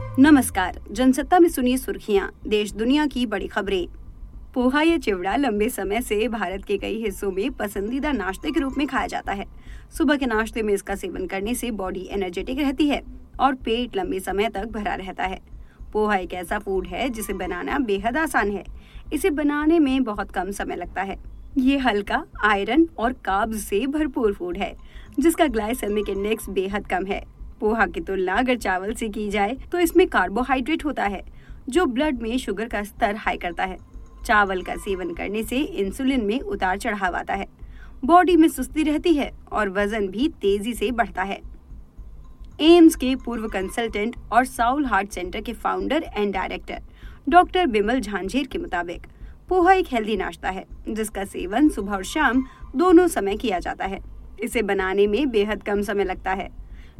नमस्कार, जनसत्ता में सुनिए सुर्खियाँ, देश दुनिया की बड़ी खबरें। पोहा या चिवड़ा लंबे समय से भारत के कई हिस्सों में पसंदीदा नाश्ते के रूप में खाया जाता है। सुबह के नाश्ते में इसका सेवन करने से बॉडी एनर्जेटिक रहती है और पेट लंबे समय तक भरा रहता है। पोहा एक ऐसा फ़ूड है जिसे बनाना बेहद आसान है। इसे बनाने में बहुत कम समय लगता है। ये हल्का आयरन और काब्ज से भरपूर फ़ूड है, जिसका ग्लाइसेमिक इंडेक्स बेहद कम है। पोहा की तुलना अगर चावल से की जाए तो इसमें कार्बोहाइड्रेट होता है, जो ब्लड में शुगर का स्तर हाई करता है। चावल का सेवन करने से इंसुलिन में उतार चढ़ाव आता है। बॉडी में सुस्ती रहती है और वज़न भी तेज़ी से बढ़ता है। एम्स के पूर्व कंसल्टेंट और साउल हार्ट सेंटर के founder and director doctor Bimal Jhanjer के मुताबिक, पोहा एक हेल्दी नाश्ता है, जिसका सेवन सुबह और शाम दोनों समय किया जाता है। इसे बनाने में बेहद कम समय लगता है।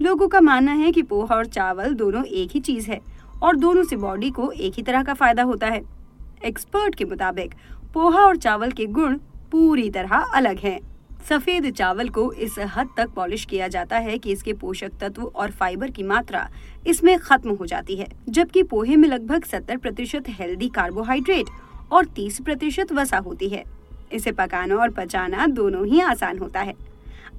लोगों का मानना है कि पोहा और चावल दोनों एक ही चीज़ है और दोनों से बॉडी को एक ही तरह का फ़ायदा होता है। एक्सपर्ट के मुताबिक, पोहा और चावल के गुण पूरी तरह अलग हैं। सफ़ेद चावल को इस हद तक पॉलिश किया जाता है कि इसके पोषक तत्व और फाइबर की मात्रा इसमें खत्म हो जाती है, जबकि पोहे में लगभग 70 प्रतिशत हेल्दी कार्बोहाइड्रेट और 30 प्रतिशत वसा होती है। इसे पकाना और पचाना दोनों ही आसान होता है।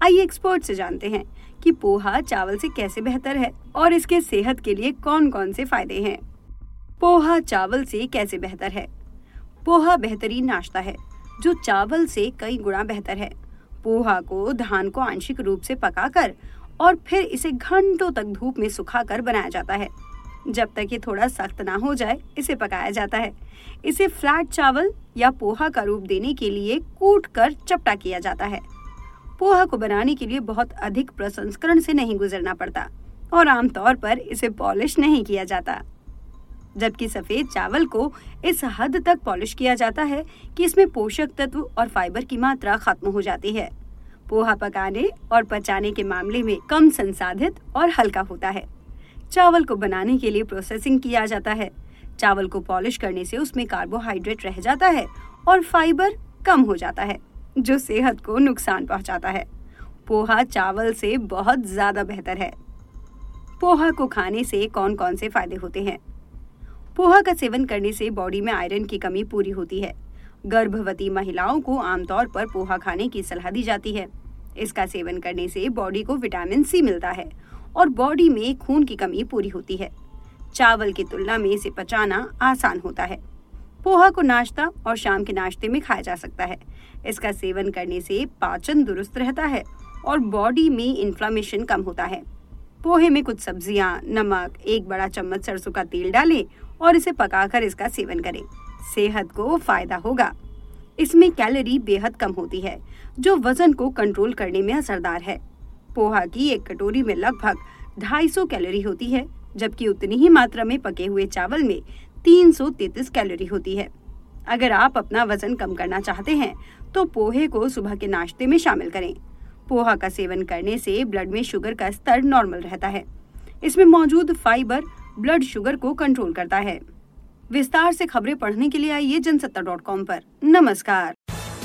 आइए एक्सपर्ट से जानते हैं कि पोहा चावल से कैसे बेहतर है और इसके सेहत के लिए कौन कौन से फ़ायदे हैं? पोहा चावल से कैसे बेहतर है? पोहा बेहतरीन नाश्ता है, जो चावल से कई गुना बेहतर है। पोहा को धान को आंशिक रूप से पकाकर और फिर इसे घंटों तक धूप में सुखाकर बनाया जाता है। जब तक ये थोड़ा सख्त ना हो जाए, इसे पकाया जाता है। इसे फ्लैट चावल या पोहा का रूप देने के लिए कूट कर चपटा किया जाता है। पोहा को बनाने के लिए बहुत अधिक प्रसंस्करण से नहीं गुजरना पड़ता और आमतौर पर इसे पॉलिश नहीं किया जाता। जबकि सफ़ेद चावल को इस हद तक पॉलिश किया जाता है कि इसमें पोषक तत्व और फाइबर की मात्रा खत्म हो जाती है। पोहा पकाने और पचाने के मामले में कम संसाधित और हल्का होता है। चावल को बनाने के लिए प्रोसेसिंग किया जाता है। चावल को पॉलिश करने से उसमें कार्बोहाइड्रेट रह जाता है और फाइबर कम हो जाता है। जो सेहत को नुकसान पहुंचाता है। पोहा चावल से बहुत ज़्यादा बेहतर है। पोहा को खाने से कौन कौन से फ़ायदे होते हैं? पोहा का सेवन करने से बॉडी में आयरन की कमी पूरी होती है। गर्भवती महिलाओं को आमतौर पर पोहा खाने की सलाह दी जाती है। इसका सेवन करने से बॉडी को विटामिन सी मिलता है और बॉडी में खून की कमी पूरी होती है। चावल की तुलना में इसे पचाना आसान होता है। पोहा को नाश्ता और शाम के नाश्ते में खाया जा सकता है। इसका सेवन करने से पाचन दुरुस्त रहता है और बॉडी में इन्फ्लामेशन कम होता है। पोहे में कुछ सब्ज़ियाँ, नमक एक बड़ा चम्मच सरसों का तेल डालें और इसे पकाकर इसका सेवन करें। सेहत को फ़ायदा होगा। इसमें कैलोरी बेहद कम होती है जो वज़न को कंट्रोल करने में असरदार है। पोहा की एक कटोरी में लगभग 250 कैलोरी होती है जबकि उतनी ही मात्रा में पके हुए चावल में 333 कैलोरी होती है। अगर आप अपना वज़न कम करना चाहते हैं तो पोहे को सुबह के नाश्ते में शामिल करें। पोहा का सेवन करने से ब्लड में शुगर का स्तर नॉर्मल रहता है। इसमें मौजूद फाइबर ब्लड शुगर को कंट्रोल करता है। विस्तार से खबरें पढ़ने के लिए आइए जनसत्ता डॉट कॉम नमस्कार।